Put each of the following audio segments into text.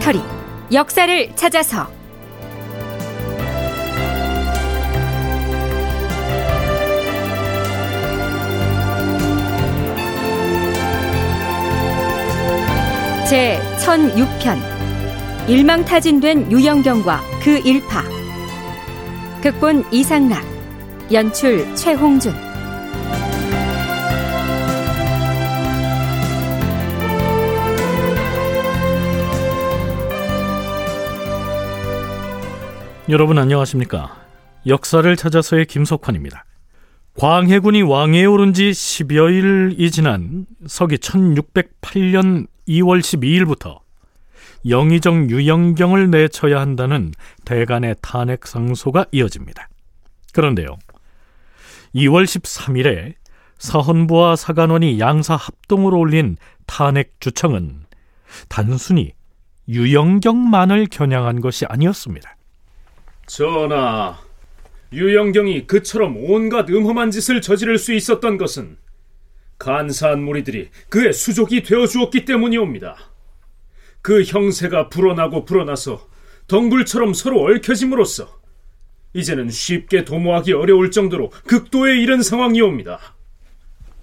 다큐멘터리 역사를 찾아서. 제 1006편. 일망타진된 유영경과 그 일파. 극본 이상락. 연출 최홍준 여러분 안녕하십니까? 역사를 찾아서의 김석환입니다. 광해군이 왕위에 오른 지 10여일이 지난 서기 1608년 2월 12일부터 영의정 유영경을 내쳐야 한다는 대간의 탄핵 상소가 이어집니다. 그런데요. 2월 13일에 사헌부와 사간원이 양사 합동으로 올린 탄핵 주청은 단순히 유영경만을 겨냥한 것이 아니었습니다. 전하, 유영경이 그처럼 온갖 음험한 짓을 저지를 수 있었던 것은 간사한 무리들이 그의 수족이 되어 주었기 때문이옵니다. 그 형세가 불어나고 불어나서 덩굴처럼 서로 얽혀짐으로써 이제는 쉽게 도모하기 어려울 정도로 극도에 이른 상황이옵니다.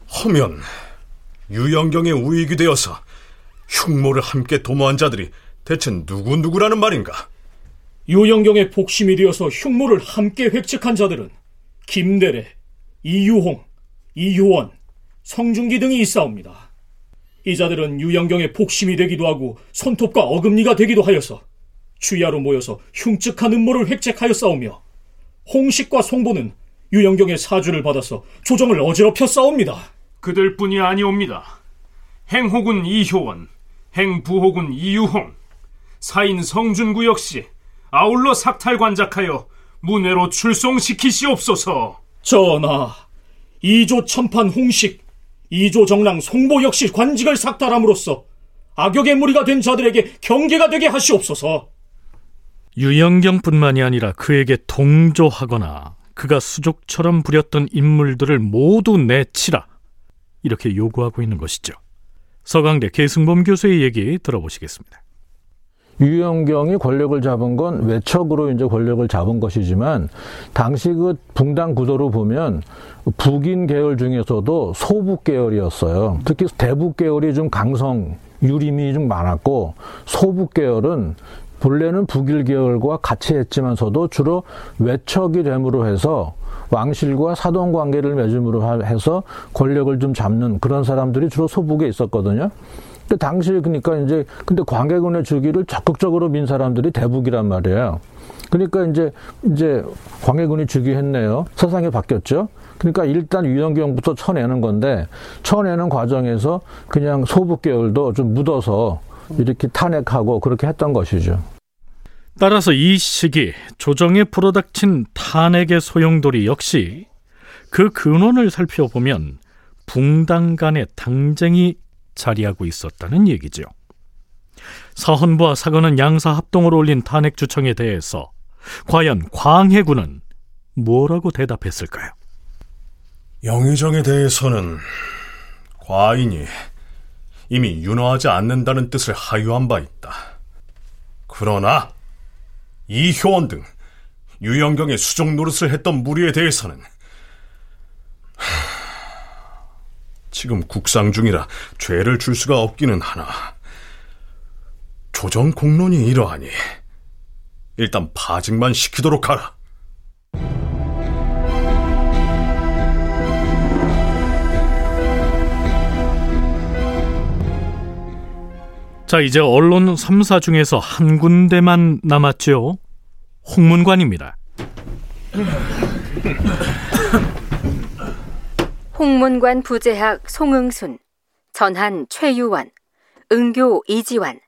하면 유영경의 우익이 되어서 흉모를 함께 도모한 자들이 대체 누구누구라는 말인가? 유영경의 복심이 되어서 흉모를 함께 획책한 자들은 김대래, 이유홍, 이효원, 성중기 등이 있사옵니다. 이 자들은 유영경의 복심이 되기도 하고 손톱과 어금니가 되기도 하여서 주야로 모여서 흉측한 음모를 획책하여 싸우며 홍식과 송보는 유영경의 사주를 받아서 조정을 어지럽혀 싸웁니다. 그들뿐이 아니옵니다. 행호군 이효원, 행부호군 이유홍, 사인 성준구 역시 아울러 삭탈관작하여 문외로 출송시키시옵소서. 전하, 이조 천판 홍식, 이조 정랑 송보 역시 관직을 삭탈함으로써 악역의 무리가 된 자들에게 경계가 되게 하시옵소서. 유영경뿐만이 아니라 그에게 동조하거나 그가 수족처럼 부렸던 인물들을 모두 내치라 이렇게 요구하고 있는 것이죠. 서강대 계승범 교수의 얘기 들어보시겠습니다. 유영경이 권력을 잡은 건 외척으로 이제 권력을 잡은 것이지만 당시 그 붕당 구도로 보면 북인 계열 중에서도 소북 계열이었어요. 특히 대북 계열이 좀 강성 유림이 좀 많았고 소북 계열은 본래는 북일 계열과 같이 했지만서도 주로 외척이 됨으로 해서 왕실과 사돈 관계를 맺음으로 해서 권력을 좀 잡는 그런 사람들이 주로 소북에 있었거든요. 그 당시에 그러니까 이제 근데 광해군의 주기를 적극적으로 민 사람들이 대북이란 말이에요. 그러니까 이제 이제 광해군이 주기했네요. 세상이 바뀌었죠. 그러니까 일단 유영경부터 쳐내는 건데 쳐내는 과정에서 그냥 소북 계열도 좀 묻어서 이렇게 탄핵하고 그렇게 했던 것이죠. 따라서 이 시기 조정에 불어닥친 탄핵의 소용돌이 역시 그 근원을 살펴보면 붕당 간의 당쟁이 자리하고 있었다는 얘기죠. 사헌부와 사관은 양사 합동으로 올린 탄핵 주청에 대해서 과연 광해군은 뭐라고 대답했을까요? 영의정에 대해서는 과인이 이미 윤호하지 않는다는 뜻을 하유한 바 있다. 그러나 이효원 등 유영경의 수종 노릇을 했던 무리에 대해서는 지금 국상 중이라 죄를 줄 수가 없기는 하나 조정 공론이 이러하니 일단 파직만 시키도록 하라. 자, 이제 언론 3사 중에서 한 군데만 남았죠. 홍문관입니다. 홍문관 부재학 송응순, 전한 최유원, 응교 이지환,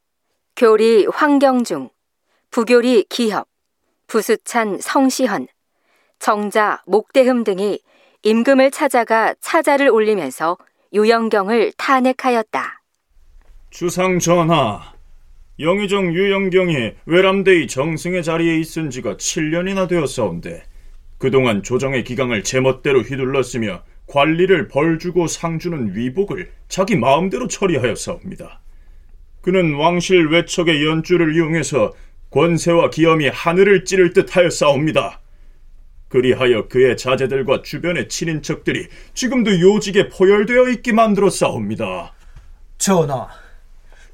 교리 황경중, 부교리 기협, 부수찬 성시헌, 정자 목대흠 등이 임금을 찾아가 차자를 올리면서 유영경을 탄핵하였다. 주상 전하, 영의정 유영경이 외람대의 정승의 자리에 있은 지가 7년이나 되었사온데 그동안 조정의 기강을 제멋대로 휘둘렀으며 관리를 벌주고 상주는 위복을 자기 마음대로 처리하였사옵니다. 그는 왕실 외척의 연주를 이용해서 권세와 기염이 하늘을 찌를 듯 하였사옵니다. 그리하여 그의 자제들과 주변의 친인척들이 지금도 요직에 포열되어 있게 만들었사옵니다. 전하,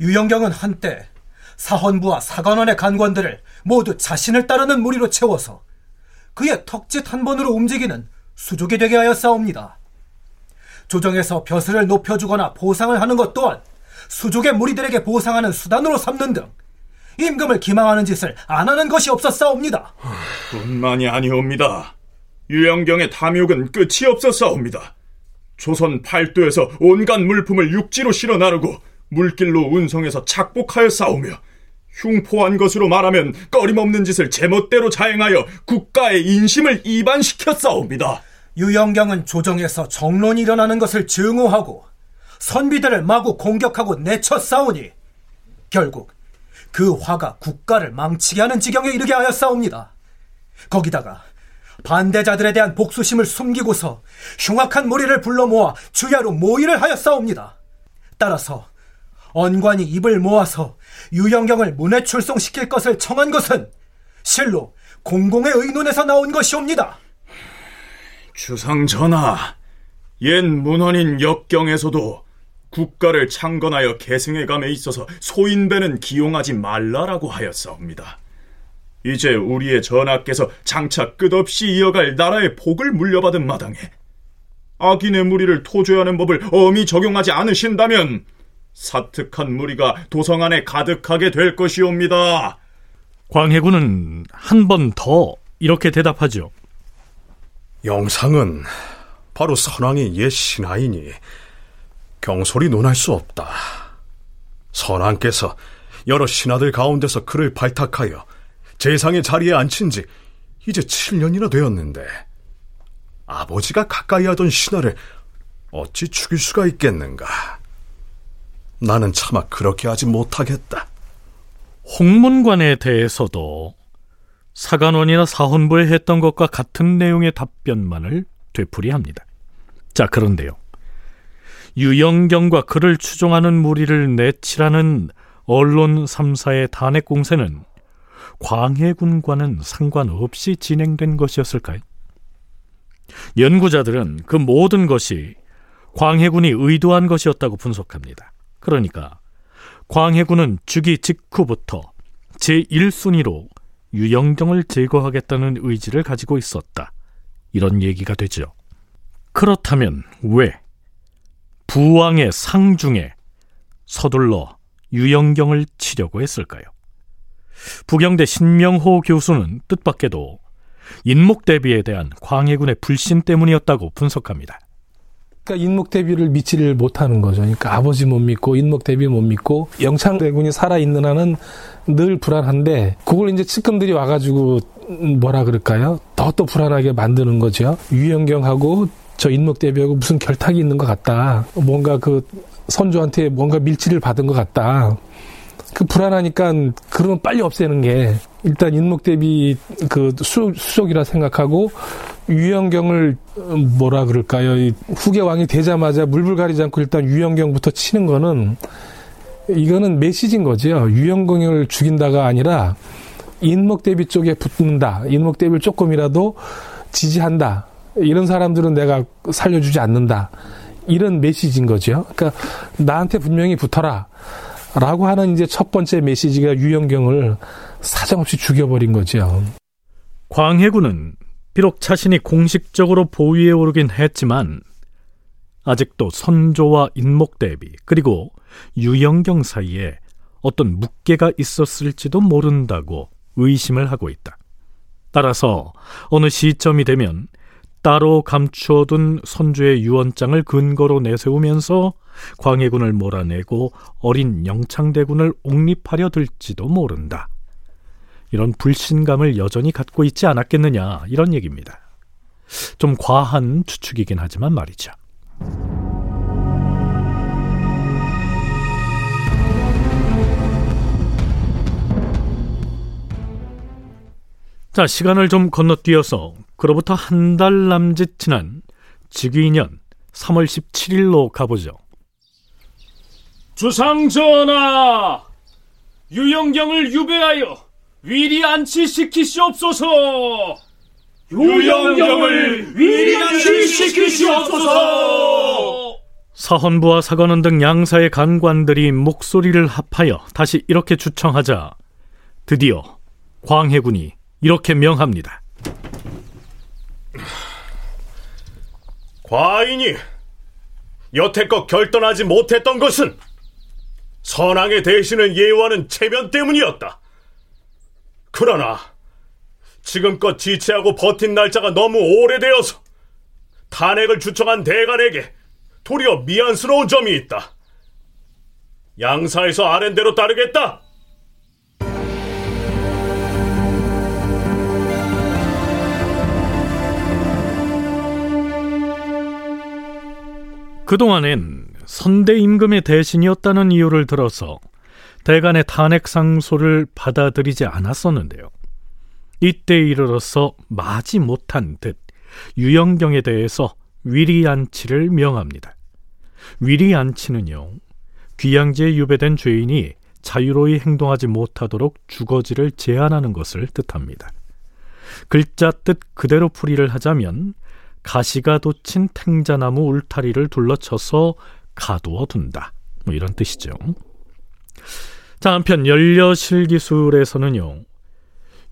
유영경은 한때 사헌부와 사관원의 간관들을 모두 자신을 따르는 무리로 채워서 그의 턱짓 한 번으로 움직이는 수족이 되게 하였사옵니다. 조정에서 벼슬을 높여주거나 보상을 하는 것 또한 수족의 무리들에게 보상하는 수단으로 삼는 등 임금을 기망하는 짓을 안 하는 것이 없었사옵니다. 뿐만이 아니옵니다. 유영경의 탐욕은 끝이 없었사옵니다. 조선 팔도에서 온갖 물품을 육지로 실어 나르고 물길로 운송해서 착복하여 싸우며 흉포한 것으로 말하면 꺼림없는 짓을 제멋대로 자행하여 국가의 인심을 이반시켜 싸웁니다. 유영경은 조정에서 정론이 일어나는 것을 증오하고 선비들을 마구 공격하고 내쳐 싸우니 결국 그 화가 국가를 망치게 하는 지경에 이르게 하였사옵니다. 거기다가 반대자들에 대한 복수심을 숨기고서 흉악한 무리를 불러 모아 주야로 모의를 하였사옵니다. 따라서 언관이 입을 모아서 유영경을 문에 출송시킬 것을 청한 것은 실로 공공의 의논에서 나온 것이옵니다. 주상 전하, 옛 문헌인 역경에서도 국가를 창건하여 계승해 감에 있어서 소인배는 기용하지 말라라고 하였사옵니다. 이제 우리의 전하께서 장차 끝없이 이어갈 나라의 복을 물려받은 마당에 악인의 무리를 토조하는 법을 엄히 적용하지 않으신다면 사특한 무리가 도성 안에 가득하게 될 것이옵니다. 광해군은 한 번 더 이렇게 대답하죠. 영상은 바로 선왕의 옛 신하이니 경솔이 논할 수 없다. 선왕께서 여러 신하들 가운데서 그를 발탁하여 재상의 자리에 앉힌 지 이제 7년이나 되었는데 아버지가 가까이 하던 신하를 어찌 죽일 수가 있겠는가? 나는 차마 그렇게 하지 못하겠다. 홍문관에 대해서도 사관원이나 사헌부에 했던 것과 같은 내용의 답변만을 되풀이합니다. 자, 그런데요. 유영경과 그를 추종하는 무리를 내치라는 언론 3사의 탄핵 공세는 광해군과는 상관없이 진행된 것이었을까요? 연구자들은 그 모든 것이 광해군이 의도한 것이었다고 분석합니다. 그러니까 광해군은 주기 직후부터 제1순위로 유영경을 제거하겠다는 의지를 가지고 있었다. 이런 얘기가 되죠. 그렇다면 왜 부왕의 상중에 서둘러 유영경을 치려고 했을까요? 부경대 신명호 교수는 뜻밖에도 인목 대비에 대한 광해군의 불신 때문이었다고 분석합니다. 그러니까 인목 대비를 믿지를 못하는 거죠. 그러니까 아버지 못 믿고 인목 대비 못 믿고 영창대군이 살아 있는 한은 늘 불안한데 그걸 이제 측근들이 와가지고 뭐라 그럴까요? 더 또 불안하게 만드는 거죠. 유영경하고 저 인목 대비하고 무슨 결탁이 있는 것 같다. 뭔가 그 선조한테 뭔가 밀치를 받은 것 같다. 그 불안하니까 그러면 빨리 없애는 게 일단 인목 대비 그 수족이라 생각하고 유영경을 뭐라 그럴까요? 후계 왕이 되자마자 물불 가리지 않고 일단 유영경부터 치는 거는 이거는 메시지인 거죠. 유영경을 죽인다가 아니라 인목 대비 쪽에 붙는다. 인목 대비를 조금이라도 지지한다. 이런 사람들은 내가 살려주지 않는다. 이런 메시지인 거죠. 그러니까 나한테 분명히 붙어라. 라고 하는 이제 첫 번째 메시지가 유영경을 사정없이 죽여버린 거죠. 광해군은 비록 자신이 공식적으로 보위에 오르긴 했지만 아직도 선조와 인목 대비 그리고 유영경 사이에 어떤 묵계가 있었을지도 모른다고 의심을 하고 있다. 따라서 어느 시점이 되면 따로 감추어둔 선조의 유언장을 근거로 내세우면서 광해군을 몰아내고 어린 영창대군을 옹립하려 들지도 모른다. 이런 불신감을 여전히 갖고 있지 않았겠느냐 이런 얘기입니다. 좀 과한 추측이긴 하지만 말이죠. 자, 시간을 좀 건너뛰어서 그로부터 한 달 남짓 지난 즉위년 3월 17일로 가보죠. 주상 전하, 유영경을 유배하여 위리 안치시키시옵소서. 유영경을 위리 안치시키시옵소서. 사헌부와 사관원 등 양사의 간관들이 목소리를 합하여 다시 이렇게 주청하자 드디어 광해군이 이렇게 명합니다. 과인이 여태껏 결단하지 못했던 것은 선왕의 대신을 예우하는 체면 때문이었다. 그러나 지금껏 지체하고 버틴 날짜가 너무 오래되어서 탄핵을 주청한 대간에게 도리어 미안스러운 점이 있다. 양사에서 아랜대로 따르겠다. 그동안엔 선대 임금의 대신이었다는 이유를 들어서 대간의 탄핵 상소를 받아들이지 않았었는데요. 이때 이르러서 마지 못한 듯 유영경에 대해서 위리안치를 명합니다. 위리안치는요, 귀양지에 유배된 죄인이 자유로이 행동하지 못하도록 주거지를 제한하는 것을 뜻합니다. 글자 뜻 그대로 풀이를 하자면 가시가 돋친 탱자나무 울타리를 둘러쳐서 가두어 둔다. 뭐 이런 뜻이죠. 자, 한편 연려실 기술에서는요.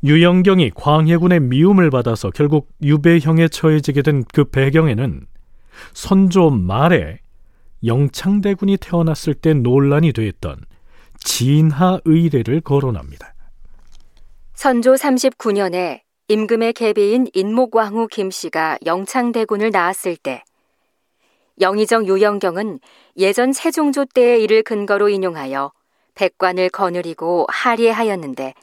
유영경이 광해군의 미움을 받아서 결국 유배형에 처해지게 된 그 배경에는 선조 말에 영창대군이 태어났을 때 논란이 됐던 진하 의례를 거론합니다. 선조 39년에 임금의 계비인 인목왕후 김씨가 영창대군을 낳았을 때 영의정 유영경은 예전 세종조 때의 일을 근거로 인용하여 백관을 거느리고 하리하였는데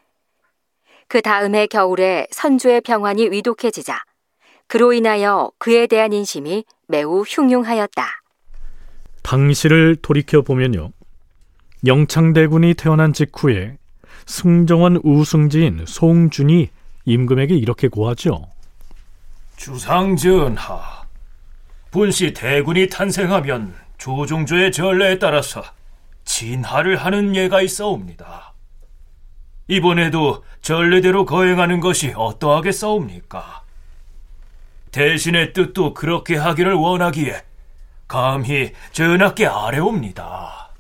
그 다음해 겨울에 선조의 병환이 위독해지자 그로 인하여 그에 대한 인심이 매우 흉흉하였다. 당시를 돌이켜 보면요. 영창대군이 태어난 직후에 승정원 우승지인 송준이 임금에게 이렇게 고하죠. 주상전하, 분시 대군이 탄생하면 조종조의 전례에 따라서 진하를 하는 예가 있어옵니다. 이번에도 전례대로 거행하는 것이 어떠하겠사옵니까? 대신의 뜻도 그렇게 하기를 원하기에 감히 전하께 아뢰옵니다.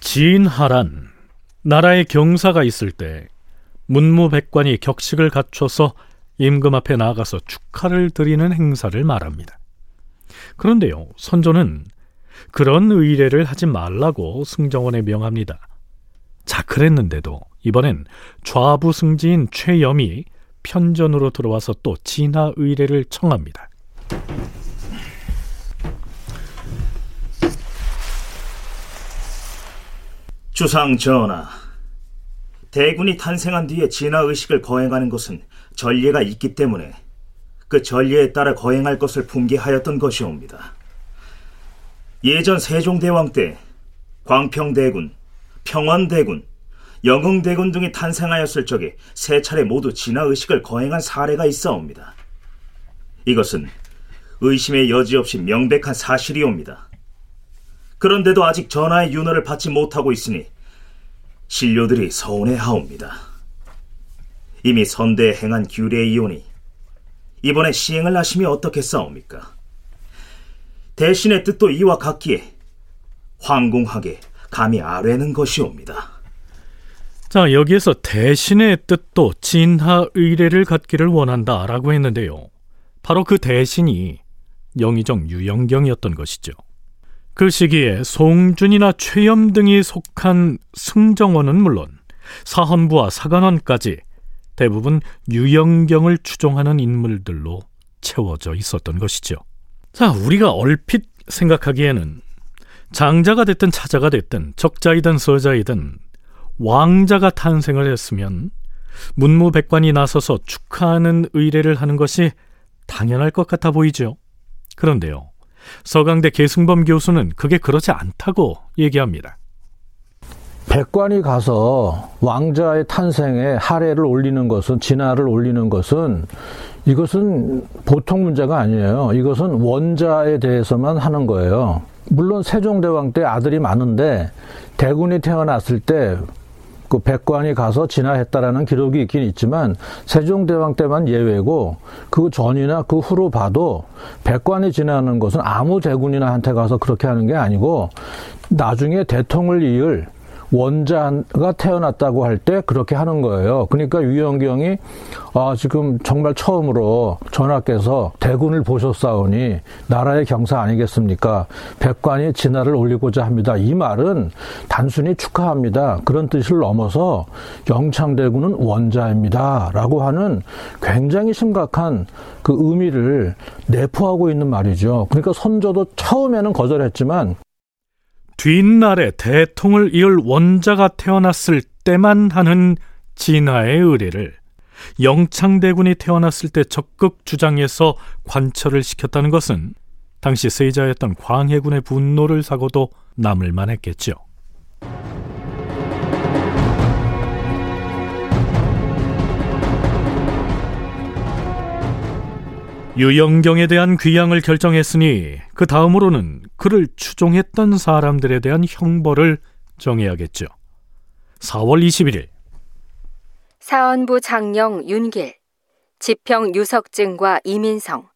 진하란 나라의 경사가 있을 때 문무백관이 격식을 갖춰서 임금 앞에 나가서 축하를 드리는 행사를 말합니다. 그런데요, 선조는 그런 의례를 하지 말라고 승정원에 명합니다. 자, 그랬는데도 이번엔 좌부 승지인 최염이 편전으로 들어와서 또 진하 의례를 청합니다. 주상 전하, 대군이 탄생한 뒤에 진화 의식을 거행하는 것은 전례가 있기 때문에 그 전례에 따라 거행할 것을 품계하였던 것이옵니다. 예전 세종대왕 때 광평대군, 평원대군, 영흥대군 등이 탄생하였을 적에 세 차례 모두 진화 의식을 거행한 사례가 있어옵니다. 이것은 의심의 여지 없이 명백한 사실이옵니다. 그런데도 아직 전하의 윤허를 받지 못하고 있으니 신료들이 서운해하옵니다. 이미 선대에 행한 규례이오니 이번에 시행을 하심이 어떻겠사옵니까? 대신의 뜻도 이와 같기에 황공하게 감히 아뢰는 것이옵니다. 자, 여기에서 대신의 뜻도 진하 의례를 갖기를 원한다라고 했는데요. 바로 그 대신이 영의정 유영경이었던 것이죠. 그 시기에 송준이나 최염 등이 속한 승정원은 물론 사헌부와 사관원까지 대부분 유영경을 추종하는 인물들로 채워져 있었던 것이죠. 자, 우리가 얼핏 생각하기에는 장자가 됐든 차자가 됐든 적자이든 서자이든 왕자가 탄생을 했으면 문무백관이 나서서 축하하는 의례를 하는 것이 당연할 것 같아 보이죠. 그런데요. 서강대 계승범 교수는 그게 그렇지 않다고 얘기합니다. 백관이 가서 왕자의 탄생에 하례를 올리는 것은 진화를 올리는 것은 이것은 보통 문제가 아니에요. 이것은 원자에 대해서만 하는 거예요. 물론 세종대왕 때 아들이 많은데 대군이 태어났을 때 그 백관이 가서 진화했다라는 기록이 있긴 있지만 세종대왕 때만 예외고 그 전이나 그 후로 봐도 백관이 진화하는 것은 아무 대군이나 한테 가서 그렇게 하는 게 아니고 나중에 대통을 이을 원자가 태어났다고 할 때 그렇게 하는 거예요. 그러니까 유영경이 아, 지금 정말 처음으로 전하께서 대군을 보셨사오니 나라의 경사 아니겠습니까? 백관이 진화를 올리고자 합니다. 이 말은 단순히 축하합니다. 그런 뜻을 넘어서 영창대군은 원자입니다. 라고 하는 굉장히 심각한 그 의미를 내포하고 있는 말이죠. 그러니까 선조도 처음에는 거절했지만 뒷날에 대통을 이을 원자가 태어났을 때만 하는 진화의 의례를 영창대군이 태어났을 때 적극 주장해서 관철을 시켰다는 것은 당시 세자였던 광해군의 분노를 사고도 남을 만했겠죠. 유영경에 대한 귀양을 결정했으니 그 다음으로는 그를 추종했던 사람들에 대한 형벌을 정해야겠죠. 4월 21일 사헌부 장령 윤길, 지평 유석증과 이민성,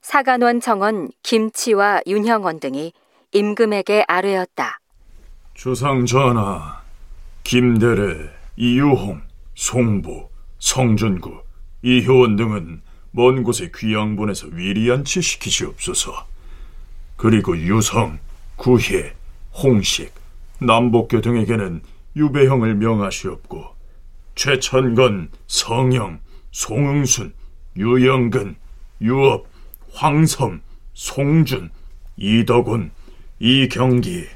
사간원 정원 김치와 윤형원 등이 임금에게 아뢰었다. 주상 전하, 김대래, 이유홍, 송부, 성준구, 이효원 등은 먼 곳에 귀양 보내서 위리안치 시키시옵소서. 그리고 유성, 구혜, 홍식, 남복교 등에게는 유배형을 명하시옵고 최천건, 성영, 송응순, 유영근, 유업, 황섬, 송준, 이덕훈, 이경기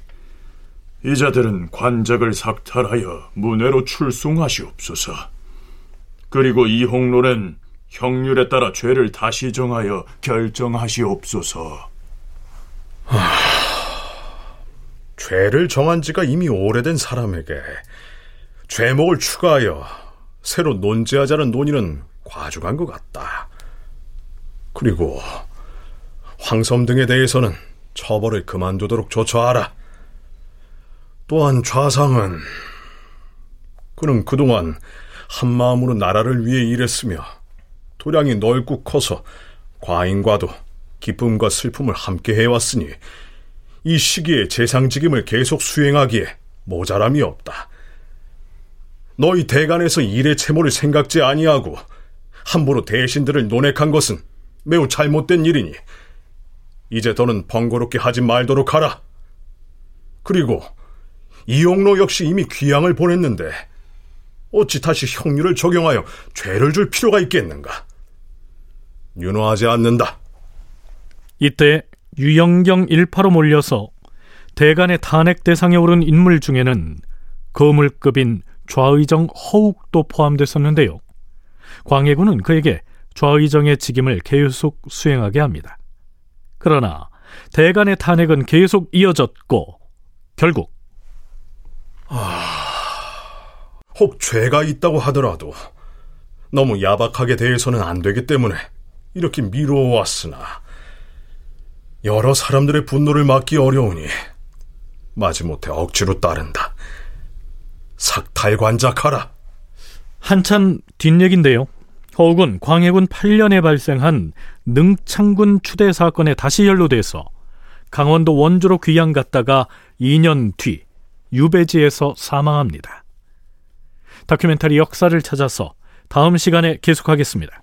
이 자들은 관작을 삭탈하여 문외로 출송하시옵소서. 그리고 이홍로는 형률에 따라 죄를 다시 정하여 결정하시옵소서. 하... 죄를 정한 지가 이미 오래된 사람에게 죄목을 추가하여 새로 논제하자는 논의는 과중한 것 같다. 그리고 황섬 등에 대해서는 처벌을 그만두도록 조처하라. 또한 좌상은 그는 그동안 한마음으로 나라를 위해 일했으며 도량이 넓고 커서 과인과도 기쁨과 슬픔을 함께 해왔으니 이 시기에 재상직임을 계속 수행하기에 모자람이 없다. 너희 대간에서 일의 채모를 생각지 아니하고 함부로 대신들을 논핵한 것은 매우 잘못된 일이니 이제 더는 번거롭게 하지 말도록 하라. 그리고 이용로 역시 이미 귀양을 보냈는데 어찌 다시 형률을 적용하여 죄를 줄 필요가 있겠는가? 윤호하지 않는다. 이때 유영경 일파로 몰려서 대간의 탄핵 대상에 오른 인물 중에는 거물급인 좌의정 허욱도 포함됐었는데요. 광해군은 그에게 좌의정의 직임을 계속 수행하게 합니다. 그러나 대간의 탄핵은 계속 이어졌고 결국 아... 혹 죄가 있다고 하더라도 너무 야박하게 대해서는 안 되기 때문에 이렇게 미루어 왔으나 여러 사람들의 분노를 막기 어려우니 마지못해 억지로 따른다. 삭탈관작하라. 한참 뒷얘긴데요. 허욱은 광해군 8년에 발생한 능창군 추대 사건에 다시 연루돼서 강원도 원주로 귀양 갔다가 2년 뒤 유배지에서 사망합니다. 다큐멘터리 역사를 찾아서 다음 시간에 계속하겠습니다.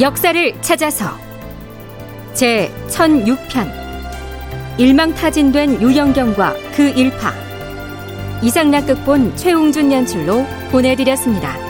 역사를 찾아서 제 1006편 일망타진된 유영경과 그 일파 이상락극본 최웅준 연출로 보내드렸습니다.